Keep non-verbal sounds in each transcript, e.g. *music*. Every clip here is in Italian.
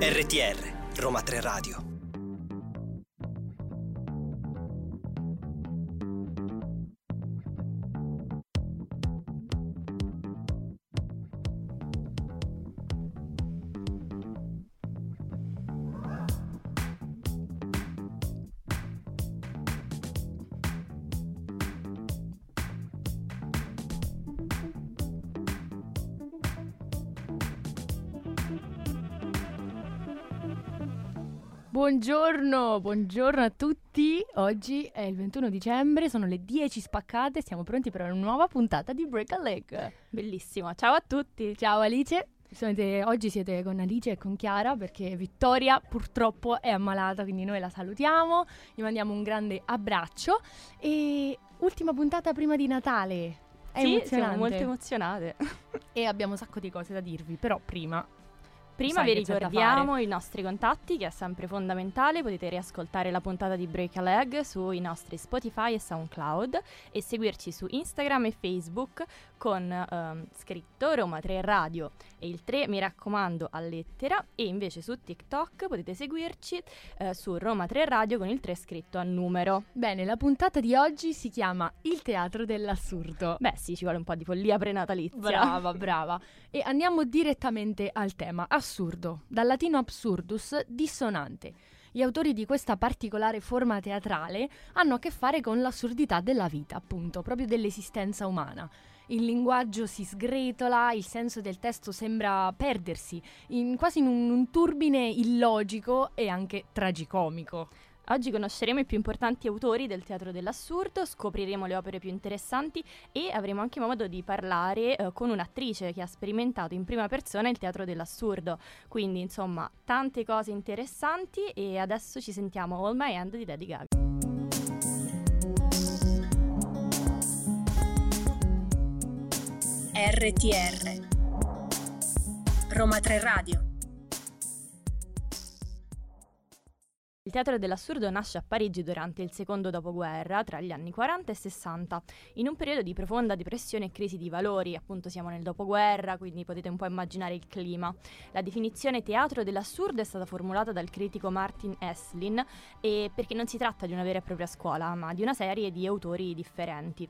RTR Roma 3 Radio Buongiorno, buongiorno a tutti. Oggi è il 21 dicembre, sono le 10 spaccate, siamo pronti per una nuova puntata di Break a Leg. Bellissimo, ciao a tutti. Ciao Alice. Siete, oggi siete con Alice e con Chiara perché Vittoria purtroppo è ammalata, quindi noi la salutiamo, gli mandiamo un grande abbraccio e ultima puntata prima di Natale. È sì, emozionante. siamo molto emozionate. e abbiamo un sacco di cose da dirvi, però prima Prima vi ricordiamo i nostri contatti, che è sempre fondamentale. Potete riascoltare la puntata di Break a Leg sui nostri Spotify e SoundCloud e seguirci su Instagram e Facebook con ehm, scritto Roma 3 Radio e il 3 mi raccomando a lettera e invece su TikTok potete seguirci eh, su Roma 3 Radio con il 3 scritto a numero. Bene, la puntata di oggi si chiama Il teatro dell'assurdo. Beh sì, ci vuole un po' di follia prenatalizia. Brava, *laughs* brava. E andiamo direttamente al tema. Assurdo, dal latino absurdus, dissonante. Gli autori di questa particolare forma teatrale hanno a che fare con l'assurdità della vita, appunto, proprio dell'esistenza umana. Il linguaggio si sgretola, il senso del testo sembra perdersi, in- quasi in un, un turbine illogico e anche tragicomico. Oggi conosceremo i più importanti autori del teatro dell'assurdo, scopriremo le opere più interessanti e avremo anche modo di parlare eh, con un'attrice che ha sperimentato in prima persona il teatro dell'assurdo. Quindi, insomma, tante cose interessanti e adesso ci sentiamo All My Hand di Lady Gaga. RTR Roma 3 Radio Il teatro dell'assurdo nasce a Parigi durante il secondo dopoguerra, tra gli anni 40 e 60, in un periodo di profonda depressione e crisi di valori, appunto siamo nel dopoguerra, quindi potete un po' immaginare il clima. La definizione teatro dell'assurdo è stata formulata dal critico Martin Esslin e perché non si tratta di una vera e propria scuola, ma di una serie di autori differenti.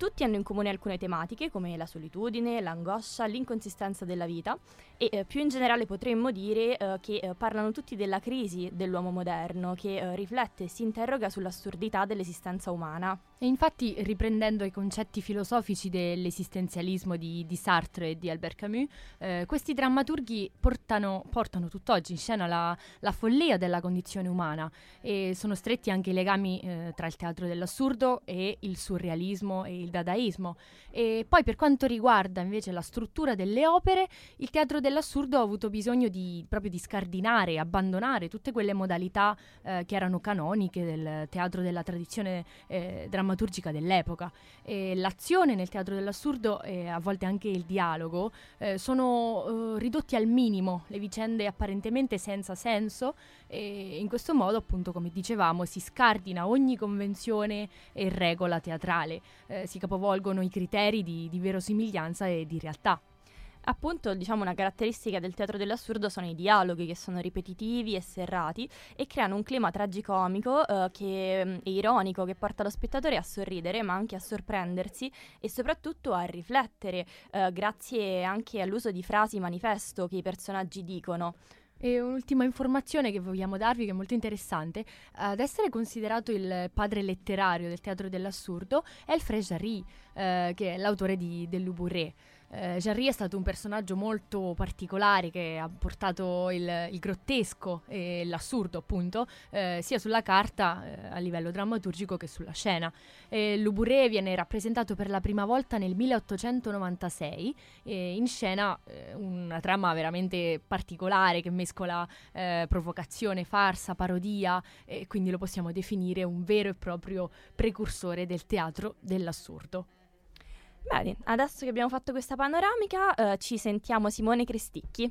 Tutti hanno in comune alcune tematiche come la solitudine, l'angoscia, l'inconsistenza della vita e eh, più in generale potremmo dire eh, che eh, parlano tutti della crisi dell'uomo moderno che eh, riflette e si interroga sull'assurdità dell'esistenza umana. E infatti, riprendendo i concetti filosofici dell'esistenzialismo di, di Sartre e di Albert Camus, eh, questi drammaturghi portano, portano tutt'oggi in scena la, la follia della condizione umana e sono stretti anche i legami eh, tra il teatro dell'assurdo e il surrealismo e il dadaismo. E poi per quanto riguarda invece la struttura delle opere, il teatro dell'assurdo ha avuto bisogno di, proprio di scardinare, abbandonare tutte quelle modalità eh, che erano canoniche del teatro della tradizione eh, drammaturgica dell'epoca. E l'azione nel teatro dell'assurdo e a volte anche il dialogo eh, sono eh, ridotti al minimo, le vicende apparentemente senza senso e in questo modo appunto come dicevamo si scardina ogni convenzione e regola teatrale, Eh, si capovolgono i criteri di, di verosimiglianza e di realtà. Appunto, diciamo, una caratteristica del teatro dell'assurdo sono i dialoghi che sono ripetitivi e serrati e creano un clima tragicomico eh, che, mm, e ironico che porta lo spettatore a sorridere ma anche a sorprendersi e soprattutto a riflettere eh, grazie anche all'uso di frasi manifesto che i personaggi dicono. E un'ultima informazione che vogliamo darvi, che è molto interessante, ad essere considerato il padre letterario del teatro dell'assurdo è Alfred Jarry, eh, che è l'autore di Dell'Uburré. Eh, Jarry è stato un personaggio molto particolare che ha portato il, il grottesco e l'assurdo, appunto, eh, sia sulla carta eh, a livello drammaturgico che sulla scena. E L'Uburré viene rappresentato per la prima volta nel 1896 e in scena eh, una trama veramente particolare che mescola eh, provocazione, farsa, parodia e quindi lo possiamo definire un vero e proprio precursore del teatro dell'assurdo. Bene, adesso che abbiamo fatto questa panoramica, eh, ci sentiamo Simone Cresticchi.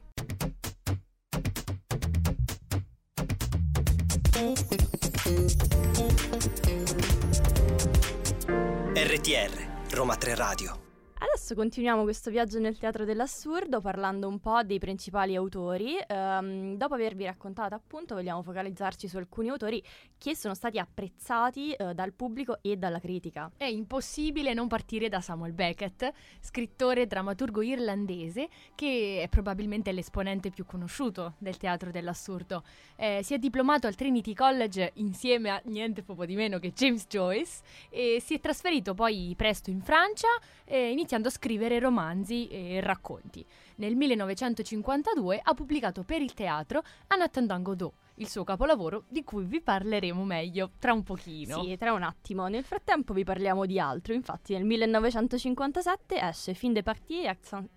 RTR Roma 3 Radio Adesso continuiamo questo viaggio nel teatro dell'assurdo parlando un po' dei principali autori. Um, dopo avervi raccontato appunto vogliamo focalizzarci su alcuni autori che sono stati apprezzati uh, dal pubblico e dalla critica. È impossibile non partire da Samuel Beckett, scrittore e drammaturgo irlandese che è probabilmente l'esponente più conosciuto del teatro dell'assurdo. Eh, si è diplomato al Trinity College insieme a niente poco di meno che James Joyce e si è trasferito poi presto in Francia eh, iniziando a scrivere romanzi e racconti. Nel 1952 ha pubblicato per il teatro Anatole Godot, il suo capolavoro di cui vi parleremo meglio tra un pochino. Sì, tra un attimo. Nel frattempo vi parliamo di altro. Infatti nel 1957 esce Fin de partie Axe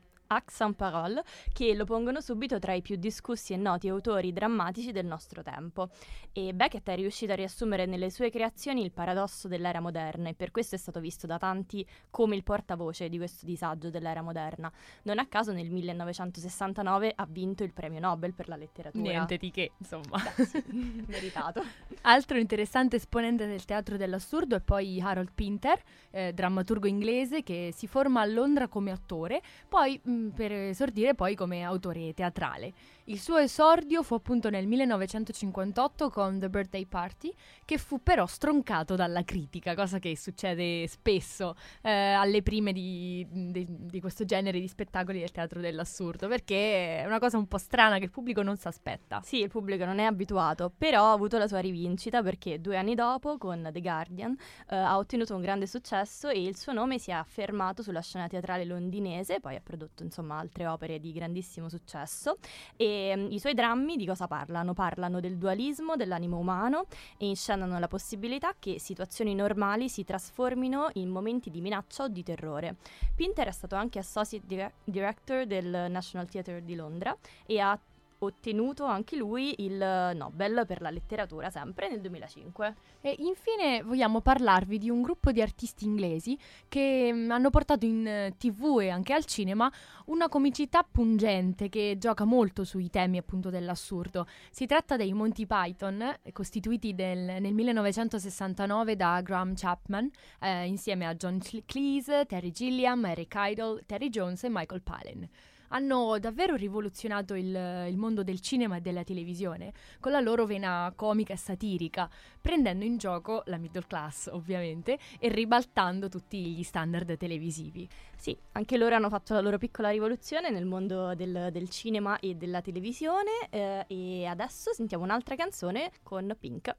Parole, che lo pongono subito tra i più discussi e noti autori drammatici del nostro tempo. E Beckett è riuscito a riassumere nelle sue creazioni il paradosso dell'era moderna e per questo è stato visto da tanti come il portavoce di questo disagio dell'era moderna. Non a caso nel 1969 ha vinto il premio Nobel per la letteratura. Niente di che, insomma. Beh, sì, *laughs* meritato. Altro interessante esponente del teatro dell'assurdo è poi Harold Pinter, eh, drammaturgo inglese che si forma a Londra come attore, poi mh, mm, per esordire poi come autore teatrale. Il suo esordio fu appunto nel 1958 con The Birthday Party, che fu però stroncato dalla critica, cosa che succede spesso eh, alle prime di, di, di, questo genere di spettacoli del teatro dell'assurdo, perché è una cosa un po' strana che il pubblico non si aspetta. Sì, il pubblico non è abituato, però ha avuto la sua rivincita perché due anni dopo, con The Guardian, eh, ha ottenuto un grande successo e il suo nome si è affermato sulla scena teatrale londinese, poi ha prodotto insomma altre opere di grandissimo successo e Ehm, i suoi drammi di cosa parlano? Parlano del dualismo dell'animo umano e inscenano la possibilità che situazioni normali si trasformino in momenti di minaccia o di terrore. Pinter è stato anche associate dire- director del National Theatre di Londra e ha ottenuto anche lui il Nobel per la letteratura sempre nel 2005. E infine vogliamo parlarvi di un gruppo di artisti inglesi che mm, hanno portato in uh, tv e anche al cinema una comicità pungente che gioca molto sui temi appunto dell'assurdo. Si tratta dei Monty Python, costituiti del, nel 1969 da Graham Chapman, eh, insieme a John Cleese, Terry Gilliam, Eric Idle, Terry Jones e Michael Palin hanno davvero rivoluzionato il, il, mondo del cinema e della televisione con la loro vena comica e satirica, prendendo in gioco la middle class ovviamente e ribaltando tutti gli standard televisivi. Sì, anche loro hanno fatto la loro piccola rivoluzione nel mondo del, del cinema e della televisione eh, e adesso sentiamo un'altra canzone con Pink.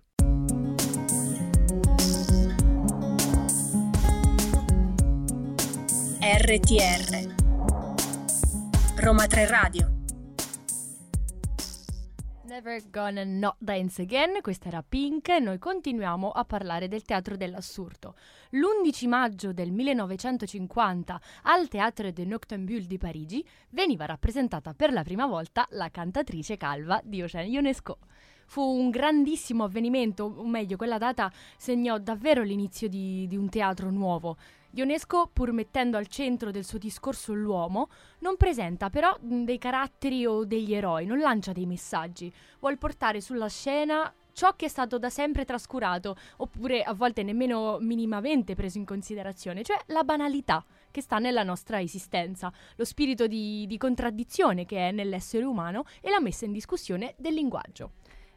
RTR Roma 3 Radio. Never Gonna Not Dance Again, questa era Pink e noi continuiamo a parlare del teatro dell'assurdo. L'11 maggio del 1950 al Teatro de Noctambule di Parigi veniva rappresentata per la prima volta la cantatrice calva di Eugène Ionesco. Fu un grandissimo avvenimento, o meglio, quella data segnò davvero l'inizio di, di un teatro nuovo. Ionesco, pur mettendo al centro del suo discorso l'uomo, non presenta però dei caratteri o degli eroi, non lancia dei messaggi, vuol portare sulla scena ciò che è stato da sempre trascurato, oppure a volte nemmeno minimamente preso in considerazione, cioè la banalità che sta nella nostra esistenza, lo spirito di, di contraddizione che è nell'essere umano e la messa in discussione del linguaggio.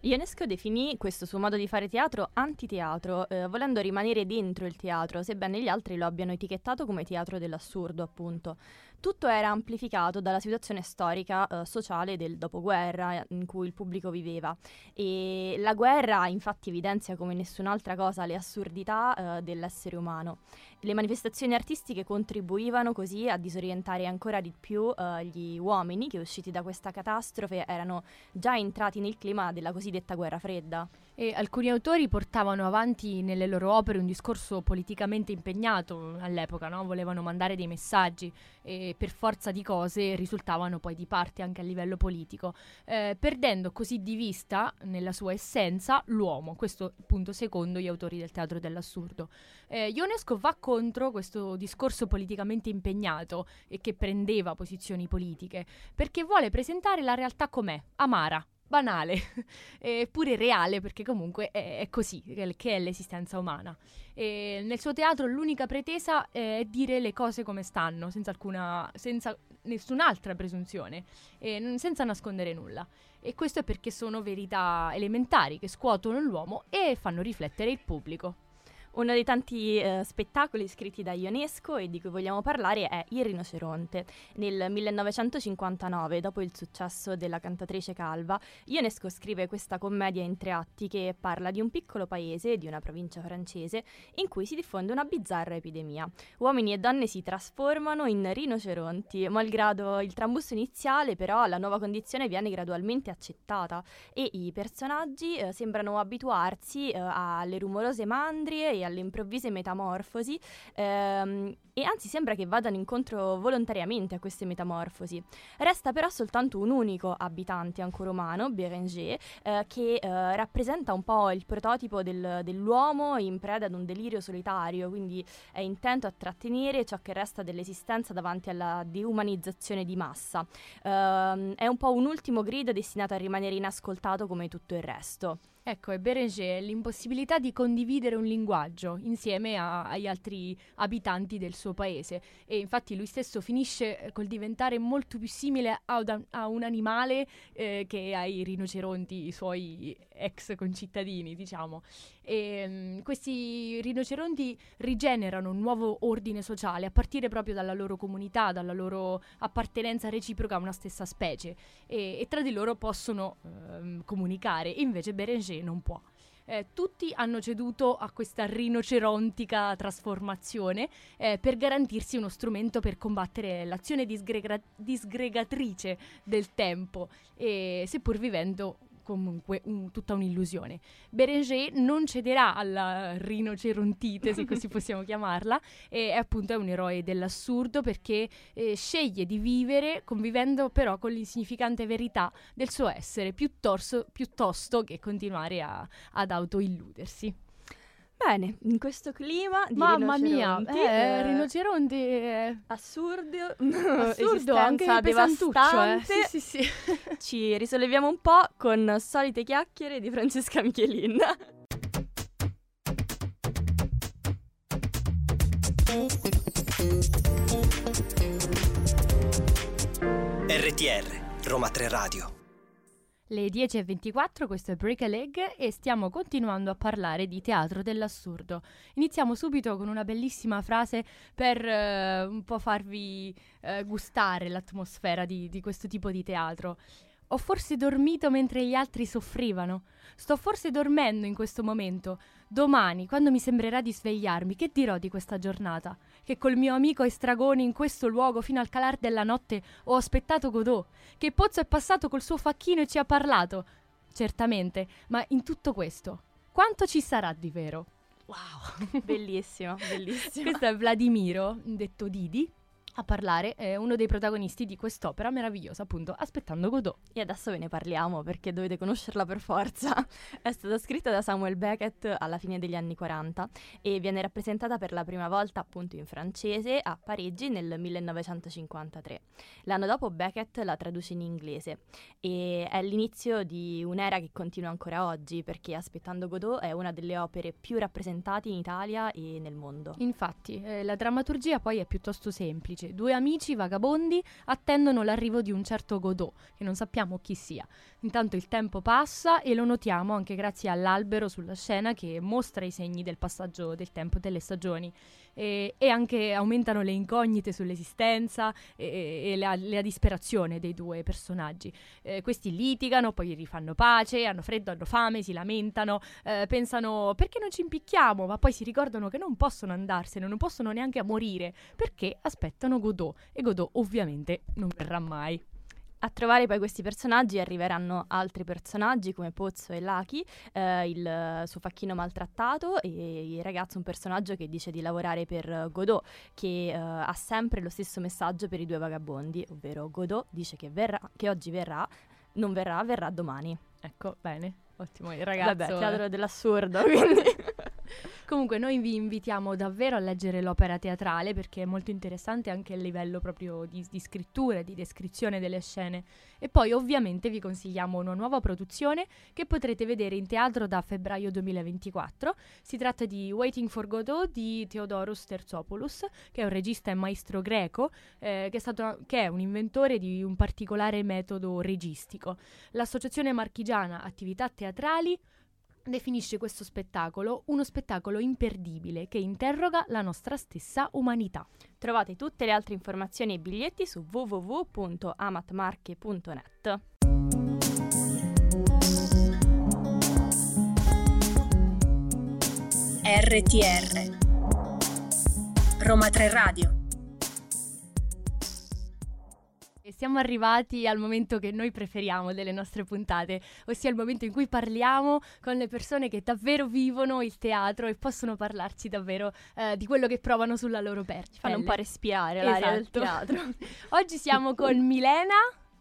Ionesco definì questo suo modo di fare teatro antiteatro, eh, volendo rimanere dentro il teatro, sebbene gli altri lo abbiano etichettato come teatro dell'assurdo, appunto. Tutto era amplificato dalla situazione storica eh, sociale del dopoguerra in cui il pubblico viveva e la guerra infatti evidenzia come nessun'altra cosa le assurdità eh, dell'essere umano. Le manifestazioni artistiche contribuivano così a disorientare ancora di più eh, gli uomini che usciti da questa catastrofe erano già entrati nel clima della cosiddetta guerra fredda. E alcuni autori portavano avanti nelle loro opere un discorso politicamente impegnato all'epoca, no? volevano mandare dei messaggi e per forza di cose risultavano poi di parte anche a livello politico, eh, perdendo così di vista nella sua essenza l'uomo, questo appunto secondo gli autori del teatro dell'assurdo. Eh, Ionesco va contro questo discorso politicamente impegnato e che prendeva posizioni politiche, perché vuole presentare la realtà com'è, amara, banale, *laughs* eppure reale, perché comunque è, è così che è l'esistenza umana. E nel suo teatro l'unica pretesa è dire le cose come stanno, senza, alcuna, senza nessun'altra presunzione, senza nascondere nulla. E questo è perché sono verità elementari che scuotono l'uomo e fanno riflettere il pubblico. Uno dei tanti eh, spettacoli scritti da Ionesco e di cui vogliamo parlare è Il rinoceronte. Nel 1959, dopo il successo della cantatrice Calva, Ionesco scrive questa commedia in tre atti che parla di un piccolo paese, di una provincia francese, in cui si diffonde una bizzarra epidemia. Uomini e donne si trasformano in rinoceronti, malgrado il trambusto iniziale, però la nuova condizione viene gradualmente accettata e i personaggi eh, sembrano abituarsi eh, alle rumorose mandrie e alle improvvise metamorfosi ehm, e anzi sembra che vadano incontro volontariamente a queste metamorfosi. Resta però soltanto un unico abitante ancora umano, Bérenger, eh, che eh, rappresenta un po' il prototipo del, dell'uomo in preda ad un delirio solitario, quindi è intento a trattenere ciò che resta dell'esistenza davanti alla deumanizzazione di massa. Eh, è un po' un ultimo grido destinato a rimanere inascoltato come tutto il resto. Ecco, e Bérenger l'impossibilità di condividere un linguaggio insieme a, agli altri abitanti del suo paese e infatti lui stesso finisce eh, col diventare molto più simile a, a un animale eh, che ai rinoceronti, i suoi ex concittadini, diciamo. E, um, questi rinoceronti rigenerano un nuovo ordine sociale a partire proprio dalla loro comunità, dalla loro appartenenza reciproca a una stessa specie e, e tra di loro possono um, comunicare, invece Berenger non può. Eh, tutti hanno ceduto a questa rinocerontica trasformazione eh, per garantirsi uno strumento per combattere l'azione disgrega- disgregatrice del tempo, e, seppur vivendo comunque un, tutta un'illusione. Berenger non cederà alla rinocerontite, se *laughs* così possiamo chiamarla, e appunto è un eroe dell'assurdo perché eh, sceglie di vivere convivendo però con l'insignificante verità del suo essere, piuttosto, piuttosto che continuare a, ad autoilludersi. Bene, in questo clima di Mamma mia, eh, eh, rinoceronti eh. assurdo, *laughs* assurdo anche devastante. Eh. Sì, sì, sì. *laughs* Ci risolleviamo un po' con solite chiacchiere di Francesca Michelin. RTR Roma 3 Radio le 10.24, questo è Break a Leg e stiamo continuando a parlare di teatro dell'assurdo. Iniziamo subito con una bellissima frase per uh, un po' farvi uh, gustare l'atmosfera di, di questo tipo di teatro. Ho forse dormito mentre gli altri soffrivano. Sto forse dormendo in questo momento. Domani, quando mi sembrerà di svegliarmi, che dirò di questa giornata? Che col mio amico Estragoni in questo luogo fino al calar della notte ho aspettato Godot? Che Pozzo è passato col suo facchino e ci ha parlato? Certamente, ma in tutto questo, quanto ci sarà di vero? Wow, *laughs* bellissimo, bellissimo. Questo è Vladimiro, detto Didi, a parlare è uno dei protagonisti di quest'opera meravigliosa, appunto, Aspettando Godot. E adesso ve ne parliamo perché dovete conoscerla per forza. *laughs* è stata scritta da Samuel Beckett alla fine degli anni 40 e viene rappresentata per la prima volta appunto in francese a Parigi nel 1953. L'anno dopo Beckett la traduce in inglese e è l'inizio di un'era che continua ancora oggi perché Aspettando Godot è una delle opere più rappresentate in Italia e nel mondo. Infatti, eh, la drammaturgia poi è piuttosto semplice dice due amici vagabondi attendono l'arrivo di un certo Godot, che non sappiamo chi sia. Intanto il tempo passa e lo notiamo anche grazie all'albero sulla scena che mostra i segni del passaggio del tempo e delle stagioni. E, e anche aumentano le incognite sull'esistenza e, e la, la, disperazione dei due personaggi. Eh, questi litigano, poi rifanno pace, hanno freddo, hanno fame, si lamentano, eh, pensano perché non ci impicchiamo, ma poi si ricordano che non possono andarsene, non possono neanche morire perché aspettano Godot e Godot ovviamente non verrà mai. A trovare poi questi personaggi arriveranno altri personaggi come Pozzo e Lucky, eh, il suo facchino maltrattato e il ragazzo un personaggio che dice di lavorare per Godot, che eh, ha sempre lo stesso messaggio per i due vagabondi, ovvero Godot dice che, verrà, che oggi verrà, non verrà, verrà domani. Ecco, bene, ottimo, il ragazzo... Vabbè, teatro *laughs* dell'assurdo, quindi... *laughs* Comunque noi vi invitiamo davvero a leggere l'opera teatrale perché è molto interessante anche a livello proprio di, di scrittura di descrizione delle scene. E poi ovviamente vi consigliamo una nuova produzione che potrete vedere in teatro da febbraio 2024. Si tratta di Waiting for Godot di Theodoros Terzopoulos, che è un regista e maestro greco, eh, che, è stato, che è un inventore di un particolare metodo registico. L'associazione marchigiana Attività Teatrali definisce questo spettacolo uno spettacolo imperdibile che interroga la nostra stessa umanità. Trovate tutte le altre informazioni e biglietti su www.amatmarche.net. RTR Roma 3 Radio siamo arrivati al momento che noi preferiamo delle nostre puntate, ossia il momento in cui parliamo con le persone che davvero vivono il teatro e possono parlarci davvero eh, di quello che provano sulla loro pelle. Ci fanno un po' respirare esatto. l'aria del teatro. *laughs* Oggi siamo con Milena.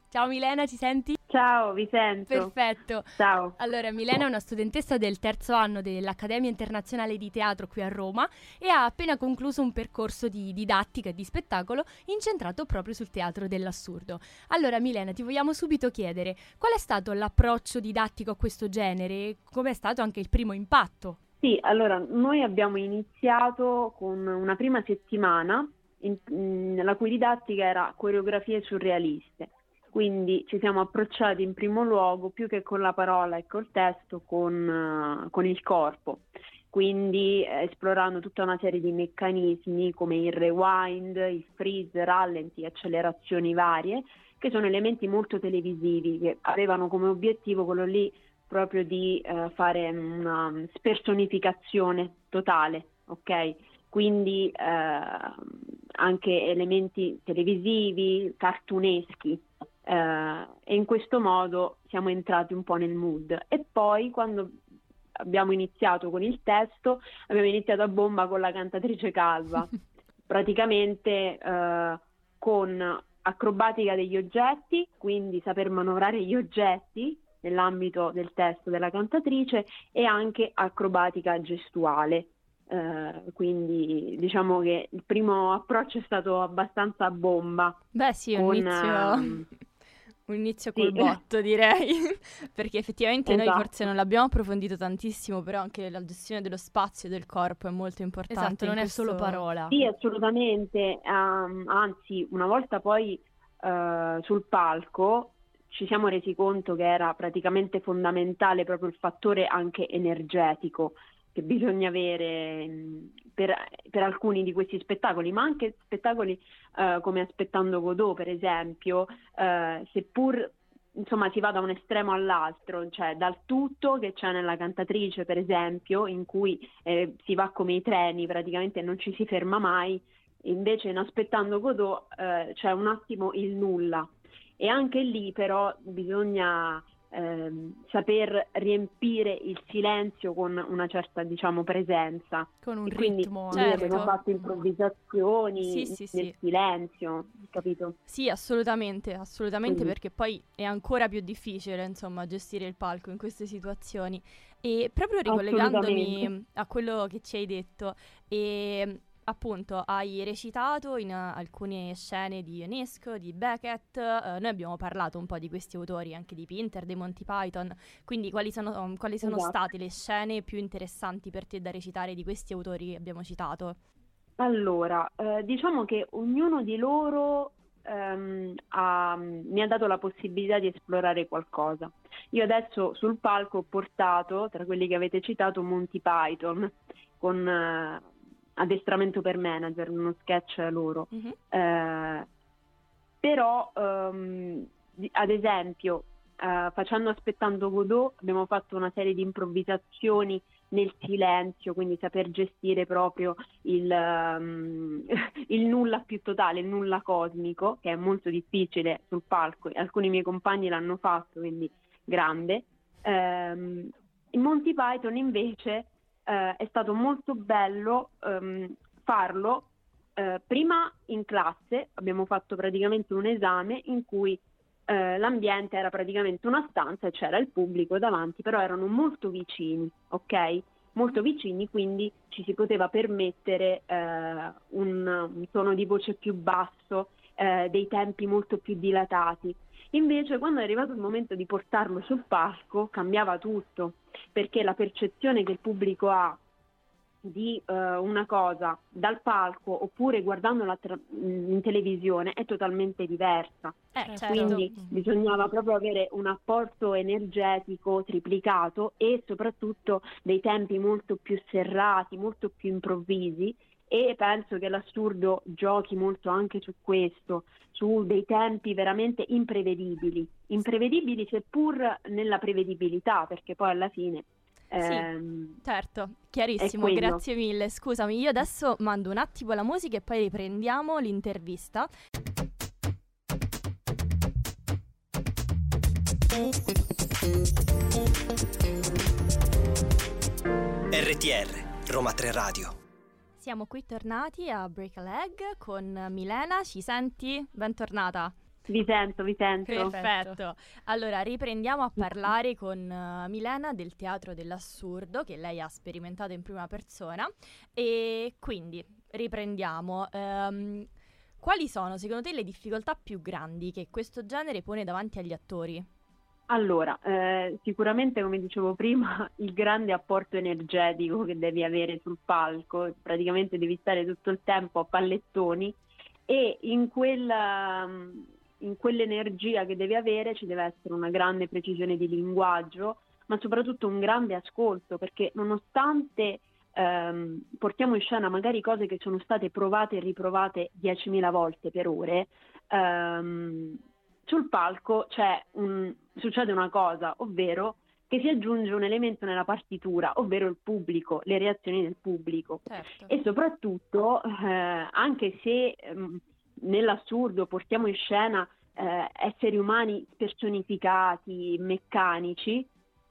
Ciao Milena, ci senti? Ciao, vi sento. Perfetto. Ciao. Allora, Milena è una studentessa del terzo anno dell'Accademia Internazionale di Teatro qui a Roma e ha appena concluso un percorso di didattica e di spettacolo incentrato proprio sul teatro dell'assurdo. Allora, Milena, ti vogliamo subito chiedere qual è stato l'approccio didattico a questo genere e com'è stato anche il primo impatto? Sì, allora, noi abbiamo iniziato con una prima settimana in, in, la cui didattica era coreografie surrealiste quindi ci siamo approcciati in primo luogo più che con la parola e col testo, con, uh, con il corpo. Quindi eh, esplorando tutta una serie di meccanismi come il rewind, il freeze, rallenti, accelerazioni varie, che sono elementi molto televisivi che avevano come obiettivo quello lì proprio di uh, fare una spersonificazione totale, ok? Quindi uh, anche elementi televisivi, cartuneschi, eh, e in questo modo siamo entrati un po' nel mood. E poi quando abbiamo iniziato con il testo, abbiamo iniziato a bomba con la cantatrice calva, *laughs* praticamente eh, con acrobatica degli oggetti, quindi saper manovrare gli oggetti nell'ambito del testo della cantatrice e anche acrobatica gestuale. Uh, quindi diciamo che il primo approccio è stato abbastanza bomba. Beh sì, un inizio... Uh, un inizio col sì. botto, *laughs* direi, *laughs* perché effettivamente esatto. noi forse non l'abbiamo approfondito tantissimo, però anche la gestione dello spazio e del corpo è molto importante. Esatto, non questo... è solo parola. Sì, assolutamente, um, anzi, una volta poi uh, sul palco ci siamo resi conto che era praticamente fondamentale proprio il fattore anche energetico che bisogna avere per, per, alcuni di questi spettacoli, ma anche spettacoli uh, come Aspettando Godot, per esempio, uh, seppur insomma si va da un estremo all'altro, cioè dal tutto che c'è nella cantatrice, per esempio, in cui eh, si va come i treni, praticamente non ci si ferma mai, invece in Aspettando Godot eh, c'è un attimo il nulla. E anche lì però bisogna ehm, saper riempire il silenzio con una certa diciamo presenza con un e quindi ritmo noi certo. abbiamo fatto improvvisazioni sì, sì, nel sì. silenzio capito? Sì assolutamente assolutamente quindi. perché poi è ancora più difficile insomma gestire il palco in queste situazioni e proprio ricollegandomi a quello che ci hai detto e appunto hai recitato in uh, alcune scene di Ionesco, di Beckett, uh, noi abbiamo parlato un po' di questi autori, anche di Pinter, dei Monty Python, quindi quali sono, um, quali sono esatto. state le scene più interessanti per te da recitare di questi autori che abbiamo citato? Allora, eh, diciamo che ognuno di loro ehm, ha, mi ha dato la possibilità di esplorare qualcosa. Io adesso sul palco ho portato, tra quelli che avete citato, Monty Python, con... Eh, addestramento per manager, uno sketch loro. Uh-huh. Eh, però, um, ad esempio, uh, facendo Aspettando Godot abbiamo fatto una serie di improvvisazioni nel silenzio, quindi saper gestire proprio il, um, *laughs* il, nulla più totale, il nulla cosmico, che è molto difficile sul palco. Alcuni miei compagni l'hanno fatto, quindi grande. Um, in Monty Python invece eh, è stato molto bello ehm, farlo eh, prima in classe, abbiamo fatto praticamente un esame in cui eh, l'ambiente era praticamente una stanza e c'era il pubblico davanti, però erano molto vicini, ok? molto vicini, quindi ci si poteva permettere eh, un, un, tono di voce più basso, eh, dei tempi molto più dilatati. Invece quando è arrivato il momento di portarlo sul palco cambiava tutto, perché la percezione che il pubblico ha di uh, una cosa dal palco oppure guardandola tra- in televisione è totalmente diversa. Eh, certo. Quindi bisognava proprio avere un apporto energetico triplicato e soprattutto dei tempi molto più serrati, molto più improvvisi e penso che l'assurdo giochi molto anche su questo, su dei tempi veramente imprevedibili, imprevedibili seppur nella prevedibilità, perché poi alla fine sì, ehm, certo, chiarissimo, grazie mille. Scusami, io adesso mando un attimo la musica e poi riprendiamo l'intervista. RTR, Roma 3 Radio. Siamo qui tornati a Break a Leg con Milena, ci senti? Bentornata. Vi sento, vi sento. Perfetto. Allora, riprendiamo a parlare con uh, Milena del teatro dell'assurdo che lei ha sperimentato in prima persona e quindi riprendiamo. Um, quali sono secondo te le difficoltà più grandi che questo genere pone davanti agli attori? Allora, eh, sicuramente come dicevo prima, *laughs* il grande apporto energetico che devi avere sul palco, praticamente devi stare tutto il tempo a pallettoni e in quella in quell'energia che devi avere ci deve essere una grande precisione di linguaggio, ma soprattutto un grande ascolto, perché nonostante ehm, portiamo in scena magari cose che sono state provate e riprovate 10.000 volte per ore, ehm, sul palco un, succede una cosa, ovvero che si aggiunge un elemento nella partitura, ovvero il pubblico, le reazioni del pubblico. Certo. E soprattutto, eh, anche se ehm, nell'assurdo portiamo in scena eh, esseri umani personificati, meccanici,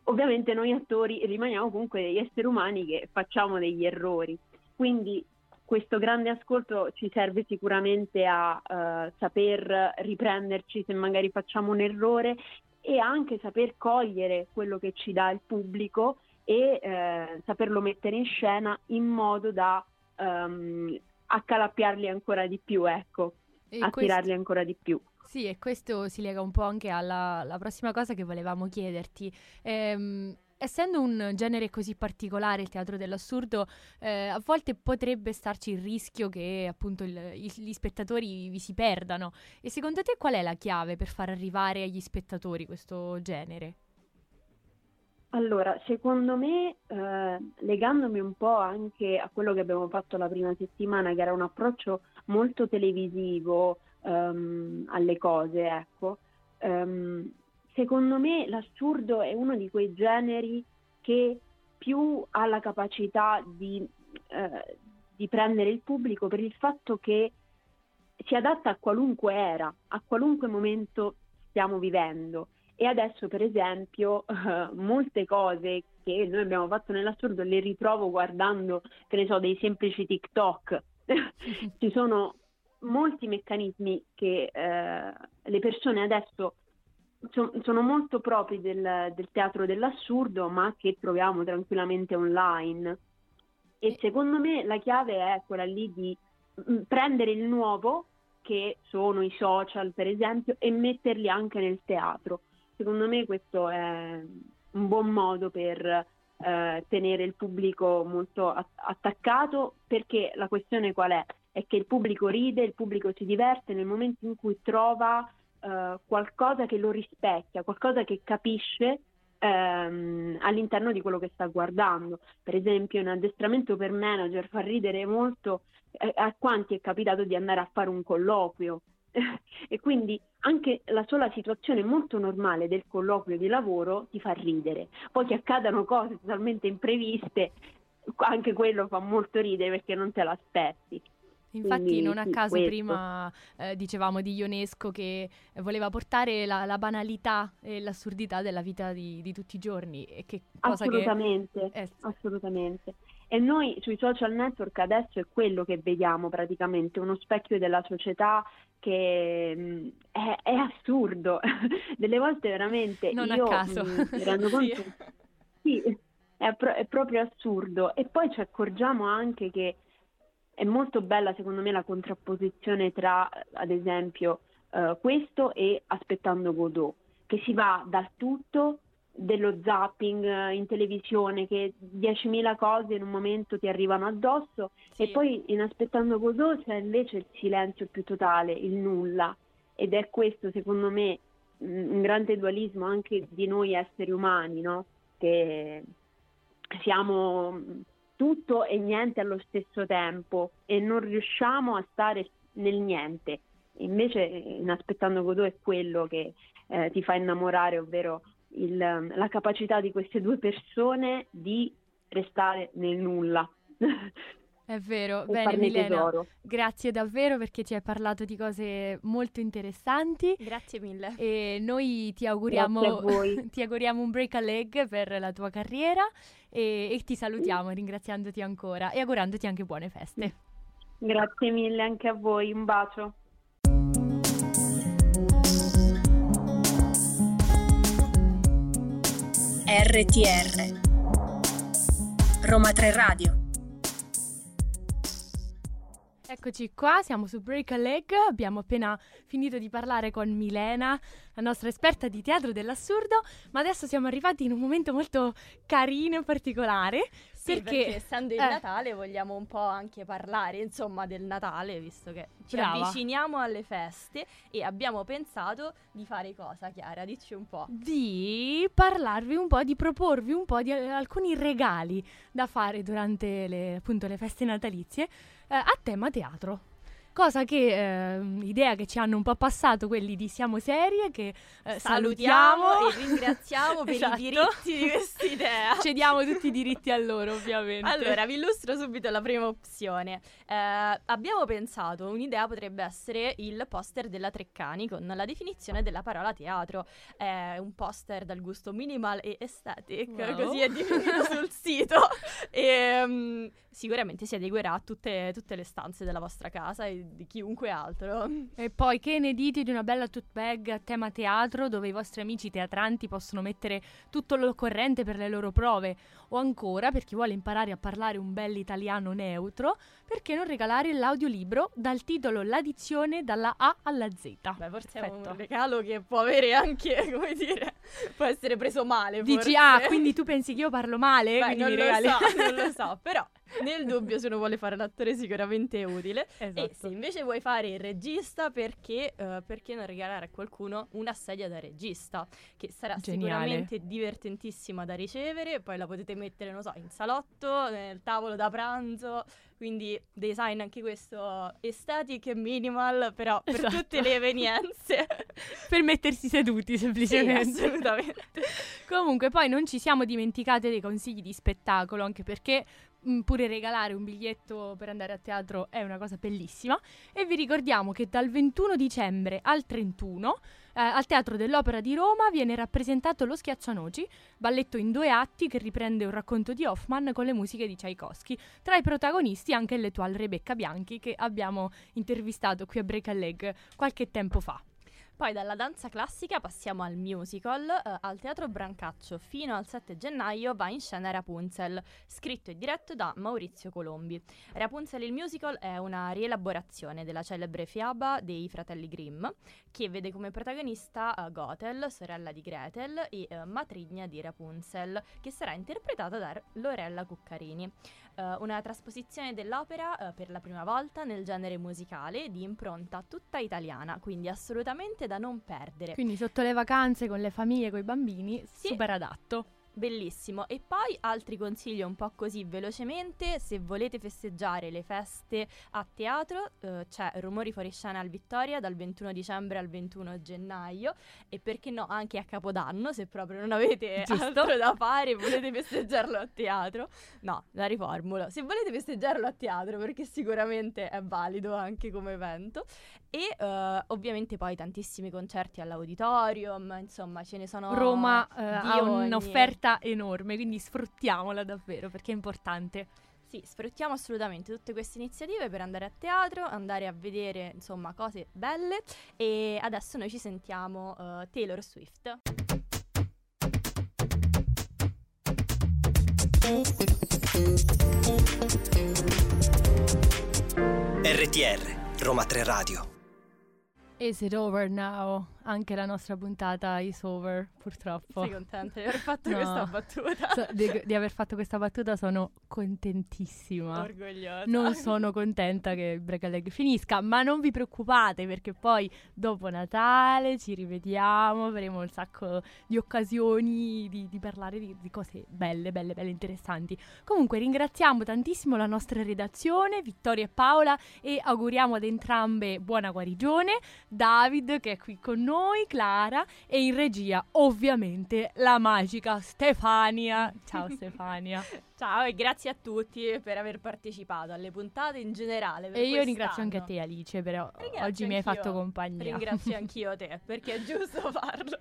ovviamente noi attori rimaniamo comunque degli esseri umani che facciamo degli errori. Quindi questo grande ascolto ci serve sicuramente a uh, saper riprenderci se magari facciamo un errore e anche saper cogliere quello che ci dà il pubblico e eh, saperlo mettere in scena in modo da um, accalappiarli ancora di più, ecco, e attirarli questo... ancora di più. Sì, e questo si lega un po' anche alla, alla prossima cosa che volevamo chiederti. Ehm, essendo un genere così particolare, il teatro dell'assurdo, eh, a volte potrebbe starci il rischio che appunto il, il, gli spettatori vi si perdano. E secondo te qual è la chiave per far arrivare agli spettatori questo genere? Allora, secondo me, eh, legandomi un po' anche a quello che abbiamo fatto la prima settimana, che era un approccio molto televisivo, um, alle cose, ecco. Um, secondo me l'assurdo è uno di quei generi che più ha la capacità di, eh, di prendere il pubblico per il fatto che si adatta a qualunque era, a qualunque momento stiamo vivendo. E adesso, per esempio, eh, molte cose che noi abbiamo fatto nell'assurdo le ritrovo guardando, che ne so, dei semplici TikTok. *laughs* Ci sono molti meccanismi che eh, le persone adesso so, sono molto propri del, del, teatro dell'assurdo, ma che troviamo tranquillamente online. E secondo me la chiave è quella lì di mm, prendere il nuovo, che sono i social per esempio, e metterli anche nel teatro. Secondo me questo è un buon modo per eh, tenere il pubblico molto attaccato, perché la questione qual è? è che il pubblico ride, il pubblico si diverte nel momento in cui trova eh, qualcosa che lo rispecchia, qualcosa che capisce ehm, all'interno di quello che sta guardando. Per esempio, in addestramento per manager fa ridere molto eh, a quanti è capitato di andare a fare un colloquio. *laughs* e quindi anche la sola situazione molto normale del colloquio di lavoro ti fa ridere. Poi che accadano cose totalmente impreviste, anche quello fa molto ridere perché non te l'aspetti. Infatti Quindi, non a caso questo. prima eh, dicevamo di Ionesco che voleva portare la, la, banalità e l'assurdità della vita di, di tutti i giorni. E che cosa assolutamente, che... Eh, assolutamente. E noi sui social network adesso è quello che vediamo praticamente, uno specchio della società che mh, mm, è, è, assurdo. *laughs* Delle volte veramente non io a caso. mi rendo *laughs* conto... sì. sì è, pro- è proprio assurdo. E poi ci accorgiamo anche che è molto bella secondo me la contrapposizione tra, ad esempio, eh, questo e Aspettando Godot, che si va dal tutto dello zapping eh, in televisione che 10.000 cose in un momento ti arrivano addosso sì. e poi in Aspettando Godot c'è invece il silenzio più totale, il nulla ed è questo secondo me un grande dualismo anche di noi esseri umani, no? che siamo tutto e niente allo stesso tempo e non riusciamo a stare nel niente. Invece in Aspettando Godot è quello che eh, ti fa innamorare, ovvero il, la capacità di queste due persone di restare nel nulla. *laughs* È vero, bene Milena, tesoro. grazie davvero perché ci hai parlato di cose molto interessanti. Grazie mille. E noi ti auguriamo, *laughs* ti auguriamo un break a leg per la tua carriera e, e ti salutiamo ringraziandoti ancora e augurandoti anche buone feste. Grazie mille anche a voi, un bacio. RTR Roma 3 Radio Eccoci qua, siamo su Break a Leg, abbiamo appena finito di parlare con Milena, la nostra esperta di teatro dell'assurdo, ma adesso siamo arrivati in un momento molto carino e particolare. Sì, perché, perché essendo il eh, Natale vogliamo un po' anche parlare, insomma, del Natale, visto che ci brava. avviciniamo alle feste e abbiamo pensato di fare cosa, Chiara? Dici un po'. Di parlarvi un po', di proporvi un po' di alcuni regali da fare durante le, appunto, le feste natalizie eh, a tema teatro. Cosa che, eh, idea che ci hanno un po' passato quelli di Siamo Serie, che eh, salutiamo, salutiamo, e ringraziamo per *laughs* esatto. i diritti di questa idea. *laughs* Cediamo tutti i diritti a loro, ovviamente. Allora, vi illustro subito la prima opzione. Eh, abbiamo pensato, un'idea potrebbe essere il poster della Treccani con la definizione della parola teatro. È un poster dal gusto minimal e aesthetic, wow. così è definito *laughs* sul sito. E, um, sicuramente si adeguerà a tutte, tutte le stanze della vostra casa e di chiunque altro. *laughs* E poi che ne dite di una bella tote bag a tema teatro dove i vostri amici teatranti possono mettere tutto l'occorrente per le loro prove? O ancora, per chi vuole imparare a parlare un bel italiano neutro, perché non regalare l'audiolibro dal titolo L'addizione dalla A alla Z? Beh, forse Perfetto. è un regalo che può avere anche, *laughs* come dire, può essere preso male. Dici, forse. ah, quindi tu pensi che io parlo male? Beh, non lo so, non lo *laughs* so, però nel dubbio se uno vuole fare l'attore sicuramente è utile. Esatto. E se invece vuoi fare il regista, perché, uh, perché non regalare a qualcuno una sedia da regista? Che sarà Geniale. sicuramente divertentissima da ricevere, poi la potete mettere, non so, in salotto, nel tavolo da pranzo, quindi design anche questo estetic e minimal, però per esatto. tutte le evenienze. *laughs* per mettersi seduti semplicemente. Sì, assolutamente. *laughs* Comunque poi non ci siamo dimenticate dei consigli di spettacolo, anche perché pure regalare un biglietto per andare a teatro è una cosa bellissima. E vi ricordiamo che dal 21 dicembre al 31 eh, al Teatro dell'Opera di Roma viene rappresentato Lo Schiaccianoci, balletto in due atti che riprende un racconto di Hoffman con le musiche di Tchaikovsky. Tra i protagonisti anche l'etuale Rebecca Bianchi che abbiamo intervistato qui a Break a Leg qualche tempo fa. Poi dalla danza classica passiamo al musical. Eh, al Teatro Brancaccio fino al 7 gennaio va in scena Rapunzel, scritto e diretto da Maurizio Colombi. Rapunzel il musical è una rielaborazione della celebre fiaba dei fratelli Grimm, che vede come protagonista uh, Gothel, sorella di Gretel, e uh, matrigna di Rapunzel, che sarà interpretata da Lorella Cuccarini uh, una trasposizione dell'opera uh, per la prima volta nel genere musicale di impronta tutta italiana, quindi assolutamente da non perdere. Quindi sotto le vacanze con le famiglie, con i bambini, sì. super adatto. Bellissimo. E poi altri consigli un po' così velocemente, se volete festeggiare le feste a teatro, eh, c'è Rumori fuori scena al Vittoria dal 21 dicembre al 21 gennaio e perché no anche a Capodanno, se proprio non avete *laughs* Giusto. altro da fare e volete festeggiarlo a teatro. No, la riformulo. Se volete festeggiarlo a teatro perché sicuramente è valido anche come evento e uh, ovviamente poi tantissimi concerti all'auditorium, insomma ce ne sono Roma uh, ha un'offerta enorme, quindi sfruttiamola davvero perché è importante. Sì, sfruttiamo assolutamente tutte queste iniziative per andare a teatro, andare a vedere insomma cose belle e adesso noi ci sentiamo uh, Taylor Swift. RTR Roma 3 Radio. Is it over now? Anche la nostra puntata is over, purtroppo. Sei contenta di aver *laughs* fatto No. questa battuta? So- di, di aver fatto questa battuta sono contentissima. Orgogliosa. Non sono contenta che il break a leg finisca, ma non vi preoccupate perché poi dopo Natale ci rivediamo, avremo un sacco di occasioni di, di parlare di, di cose belle, belle, belle interessanti. Comunque ringraziamo tantissimo la nostra redazione, Vittoria e Paola, e auguriamo ad entrambe buona guarigione. David che è qui con noi, Clara e in regia ovviamente la magica Stefania. Ciao *laughs* Stefania. Ciao e grazie a tutti per aver partecipato alle puntate in generale. E io ringrazio quest'anno. anche a te Alice, però Ringrazio oggi mi hai fatto compagnia. Ringrazio *laughs* anch'io te perché è giusto *laughs* farlo.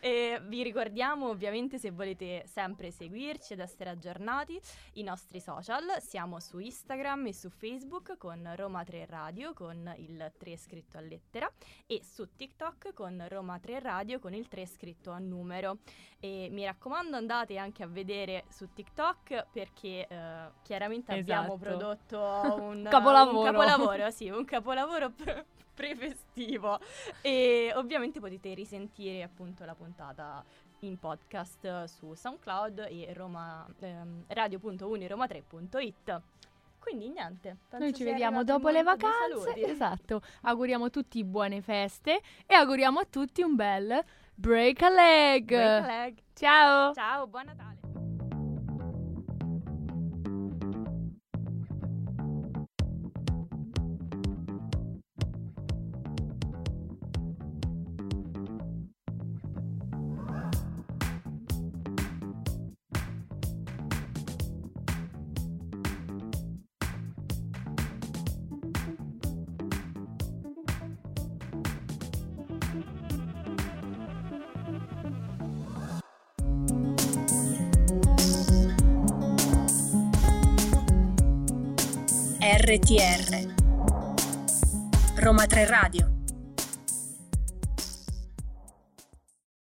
E vi ricordiamo ovviamente se volete sempre seguirci ed essere aggiornati i nostri social. Siamo su Instagram e su Facebook con Roma 3 Radio con il 3 scritto a lettera e su TikTok con Roma 3 Radio con il 3 scritto a numero. E mi raccomando andate anche a vedere su TikTok perché eh, chiaramente abbiamo Esatto. prodotto *laughs* un Capolavoro. un capolavoro, sì, un capolavoro pre- prefestivo e ovviamente potete risentire appunto la puntata in podcast su SoundCloud e Roma, ehm, radio.uniroma3.it. Quindi niente, Noi ci vediamo dopo le vacanze. *laughs* Esatto. Auguriamo a tutti buone feste e auguriamo a tutti un bel break a leg. Break a leg. Ciao. Ciao, buon Natale. RTR Roma 3 Radio